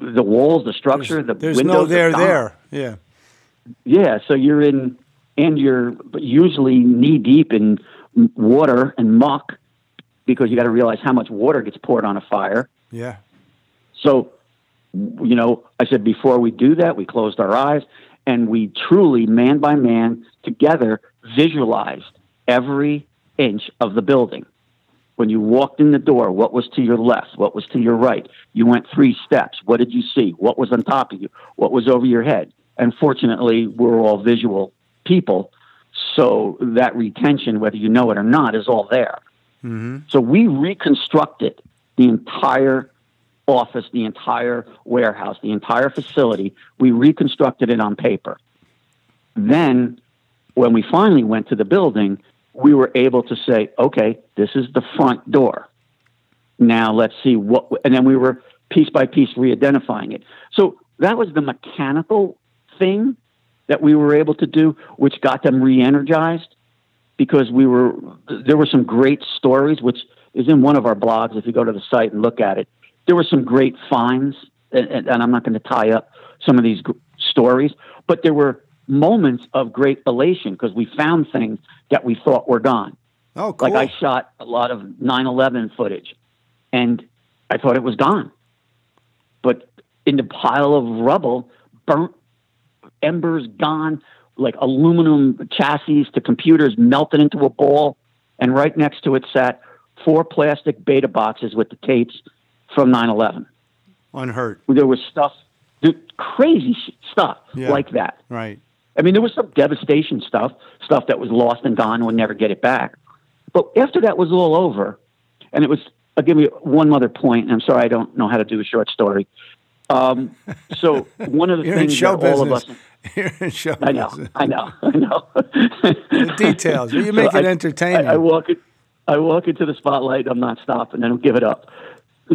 the walls, the structure, the There's windows. no there there. Yeah. Yeah, so you're in, and you're usually knee deep in water and muck because you got to realize how much water gets poured on a fire. Yeah. So, you know, I said before we do that, we closed our eyes and we truly, man by man, together visualized every inch of the building. When you walked in the door, what was to your left? What was to your right? You went three steps. What did you see? What was on top of you? What was over your head? And fortunately, we're all visual people. So that retention, whether you know it or not, is all there. Mm-hmm. So we reconstructed the entire office, the entire warehouse, the entire facility. We reconstructed it on paper. Then, when we finally went to the building, we were able to say, okay, this is the front door. Now let's see what, and then we were piece by piece re identifying it. So that was the mechanical thing that we were able to do, which got them re energized because we were there were some great stories, which is in one of our blogs. If you go to the site and look at it, there were some great finds, and, and and I'm not going to tie up some of these gr- stories, but there were moments of great elation because we found things that we thought were gone. Oh, cool. Like I shot a lot of 9/11 footage, and I thought it was gone, but in the pile of rubble, burnt embers gone, like aluminum chassis to computers melted into a ball, and right next to it sat four plastic beta boxes with the tapes from 9/11. Unhurt. There was stuff, crazy stuff Yeah. like that. Right. I mean, there was some devastation stuff, stuff that was lost and gone, and would never get it back. But after that was all over, and it was, I'll give you one other point, and I'm sorry I don't know how to do a short story. Um, so one of the You're in things show that all of business. us, You're in show I know, business. I know, I know. The details. You So make it I- entertaining. I, I walk it, I walk into the spotlight. I'm not stopping. I don't give it up.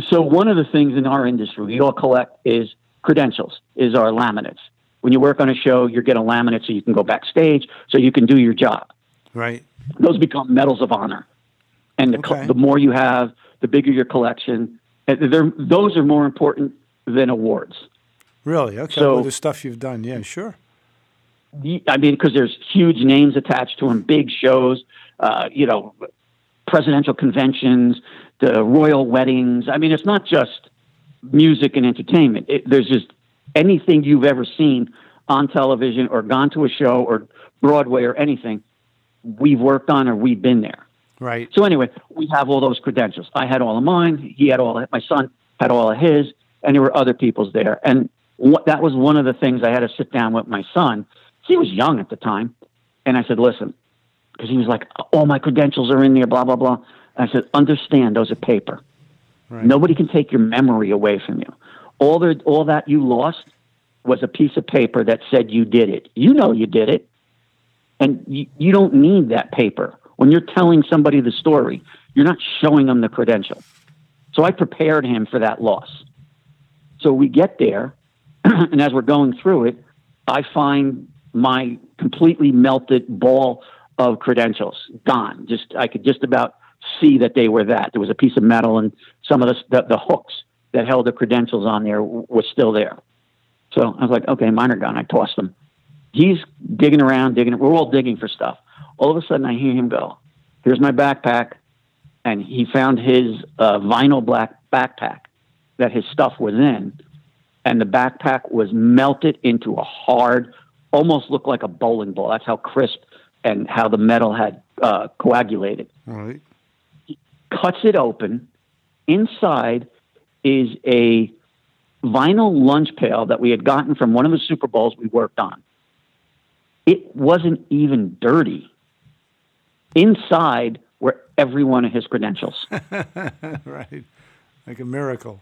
So one of the things in our industry we all collect is credentials, is our laminates. When you work on a show, you're getting a laminate so you can go backstage, so you can do your job. right. Those become medals of honor, and the, co- Okay. the more you have, the bigger your collection. And they're, those are more important than awards. Really? Okay. So- well, the stuff you've done. Yeah, sure. I mean, because there's huge names attached to them, big shows, uh, you know, presidential conventions, the royal weddings. I mean, it's not just music and entertainment. It, there's just anything you've ever seen on television or gone to a show or Broadway or anything, we've worked on or we've been there. Right. So anyway, we have all those credentials. I had all of mine. He had all. Of, it, my son had all of his, and there were other people's there. And what, that was one of the things I had to sit down with my son. He was young at the time, and I said, "Listen," because he was like, "All my credentials are in there." Blah blah blah. I said, "Understand, those are paper. Right. Nobody can take your memory away from you. All the all that you lost was a piece of paper that said you did it. You know you did it, and you, you don't need that paper when you're telling somebody the story. You're not showing them the credential. So I prepared him for that loss. So we get there, and as we're going through it, I find my completely melted ball of credentials gone. Just I could just about see that they were that. There was a piece of metal, and some of the the, the hooks that held the credentials on there were still there. So I was like, okay, mine are gone. I tossed them. He's digging around, digging. We're all digging for stuff. All of a sudden, I hear him go, "Here's my backpack," and he found his uh, vinyl black backpack that his stuff was in, and the backpack was melted into a hard, almost looked like a bowling ball. That's how crisp and how the metal had uh, coagulated Right. cuts it open, Inside is a vinyl lunch pail that we had gotten from one of the Super Bowls we worked on. It wasn't even dirty. Inside were every one of his credentials. right. Like a miracle.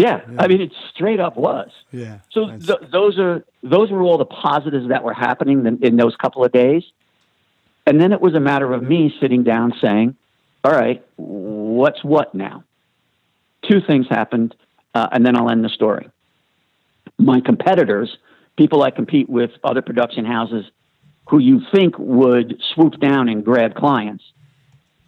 Yeah, I mean, it straight up was. Yeah. So th- those are those were all the positives that were happening in, in those couple of days, and then it was a matter of me sitting down saying, "All right, what's what now?" Two things happened, uh, and then I'll end the story. My competitors, people I compete with, other production houses, who you think would swoop down and grab clients,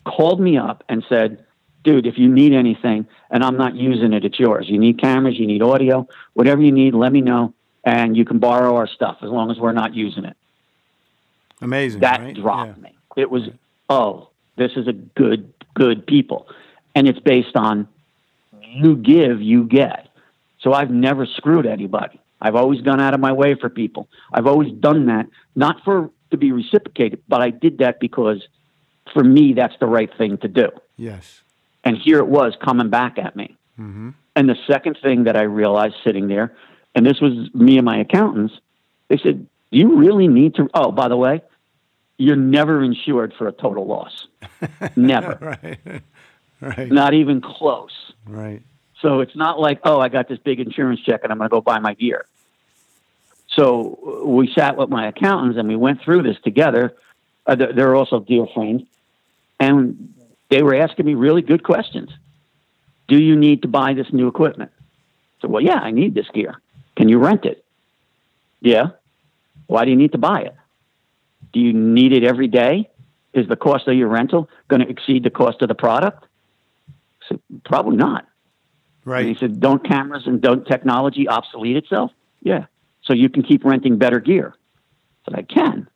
called me up and said, dude, if you need anything and I'm not using it, it's yours. You need cameras, you need audio, whatever you need, let me know. And you can borrow our stuff as long as we're not using it. amazing. That right? dropped Yeah. me. It was, oh, this is a good, good people. And it's based on you give, you get. So I've never screwed anybody. I've always gone out of my way for people. I've always done that, not for to be reciprocated, but I did that because for me, that's the right thing to do. Yes. And here it was coming back at me. Mm-hmm. And the second thing that I realized sitting there, and this was me and my accountants, they said, Do you really need to? Oh, by the way, you're never insured for a total loss. never. Right. right. Not even close. Right. So it's not like, oh, I got this big insurance check and I'm going to go buy my gear. So uh, we sat with my accountants and we went through this together. Uh, they're they're also dear friends. And they were asking me really good questions. Do you need to buy this new equipment? So, well, yeah, I need this gear. Can you rent it? Yeah. Why do you need to buy it? Do you need it every day? Is the cost of your rental going to exceed the cost of the product? So, probably not. And he said, "Don't cameras and don't technology obsolete itself?" Yeah. So you can keep renting better gear. I said, "I can."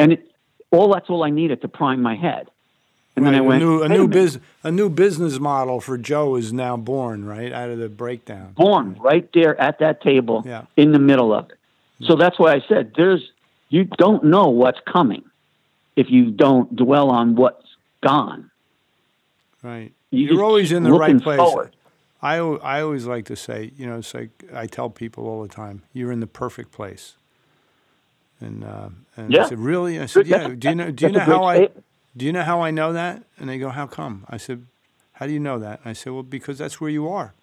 And it, all that's all I needed to prime my head. And then I went, a new a new minute. biz a new business model for Joe is now born, right? Out of the breakdown. born right there at that table Yeah. in the middle of it. So that's why I said there's you don't know what's coming if you don't dwell on what's gone. Right. You You're always in the right place. forward. I, I always like to say, you know, it's like I tell people all the time, you're in the perfect place. And uh, and Yeah. I said, really? I said, yeah. Do you know? Do you know a how I? statement. Do you know how I know that? And they go, how come? I said, how do you know that? I said, well, because that's where you are.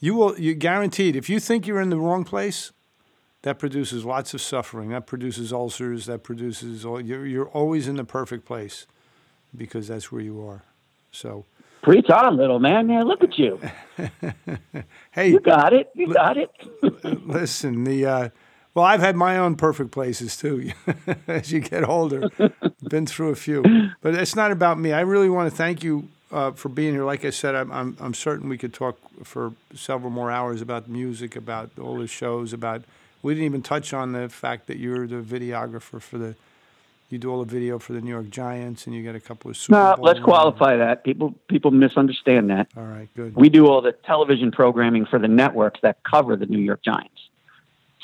You will. you're guaranteed. If you think you're in the wrong place, that produces lots of suffering. That produces ulcers. That produces all. You're you're always in the perfect place, because that's where you are. So, Preach on, little man. Man, look at you. hey, You got it. You got it. Listen, the uh, well, I've had my own perfect places too. As you get older, been through a few, but it's not about me. I really want to thank you uh, for being here. Like I said, I'm, I'm I'm certain we could talk for several more hours about music, about all the shows, about. We didn't even touch on the fact that you're the videographer for the. You do all the video for the New York Giants, and you get a couple of Super No, let's qualify that. People people misunderstand that. All right, good. We do all the television programming for the networks that cover the New York Giants.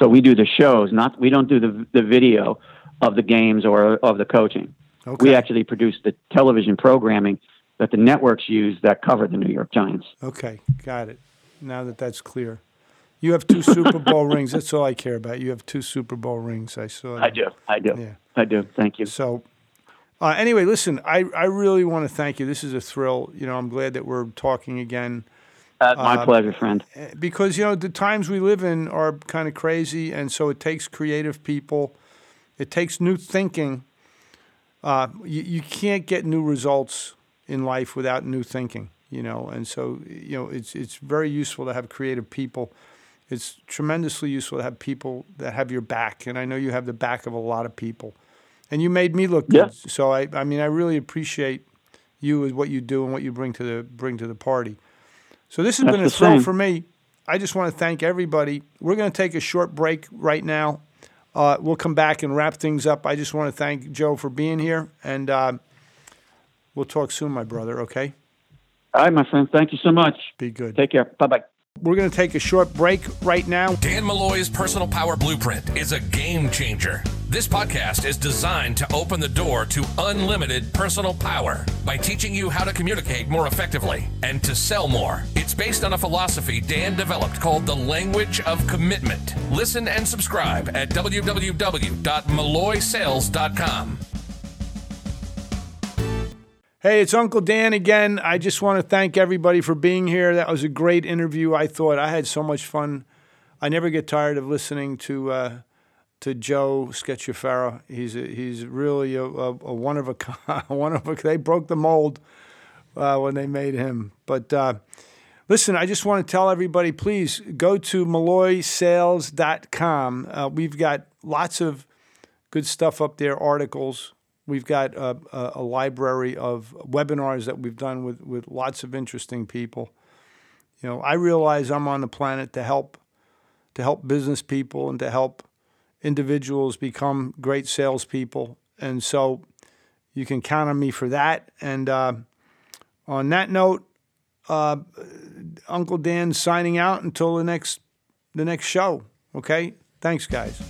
So we do the shows, not we don't do the the video of the games or of the coaching. okay. We actually produce the television programming that the networks use that cover the New York Giants. Okay, got it. Now that that's clear, you have two Super Bowl rings. That's all I care about. You have two Super Bowl rings. I saw. I do. I do. Yeah. I do. Thank you. So, uh, anyway, listen. I I really want to thank you. This is a thrill. You know, I'm glad that we're talking again Uh, my pleasure, friend. because you know the times we live in are kind of crazy, and so it takes creative people. It takes new thinking. Uh, you, you can't get new results in life without new thinking, you know, and so you know it's it's very useful to have creative people. It's tremendously useful to have people that have your back, and I know you have the back of a lot of people. And you made me look good, so I I mean I really appreciate you and what you do and what you bring to the bring to the party. So this has That's been a thrill for me. I just want to thank everybody. We're going to take a short break right now. Uh, we'll come back and wrap things up. I just want to thank Joe for being here, and uh, we'll talk soon, my brother. Okay, All right, my friend. Thank you so much. be good. Take care. Bye bye. We're going to take a short break right now. Dan Molloy's Personal Power Blueprint is a game changer. This podcast is designed to open the door to unlimited personal power by teaching you how to communicate more effectively and to sell more. It's based on a philosophy Dan developed called the language of commitment. Listen and subscribe at www.molloysales.com. Hey, it's Uncle Dan again. I just want to thank everybody for being here. That was a great interview. I thought I had so much fun. I never get tired of listening to uh, to Joe Scacciaferro. He's a, he's really a, a, a, one of a one of a. They broke the mold uh, when they made him. But uh, listen, I just want to tell everybody, please go to MolloySales.com. Uh, we've got lots of good stuff up there, articles We've got a, a, library of webinars that we've done with, with lots of interesting people. You know, I realize I'm on the planet to help to help business people and to help individuals become great salespeople, and so you can count on me for that. And uh, on that note, uh, Uncle Dan signing out until the next the next show. Okay, thanks, guys.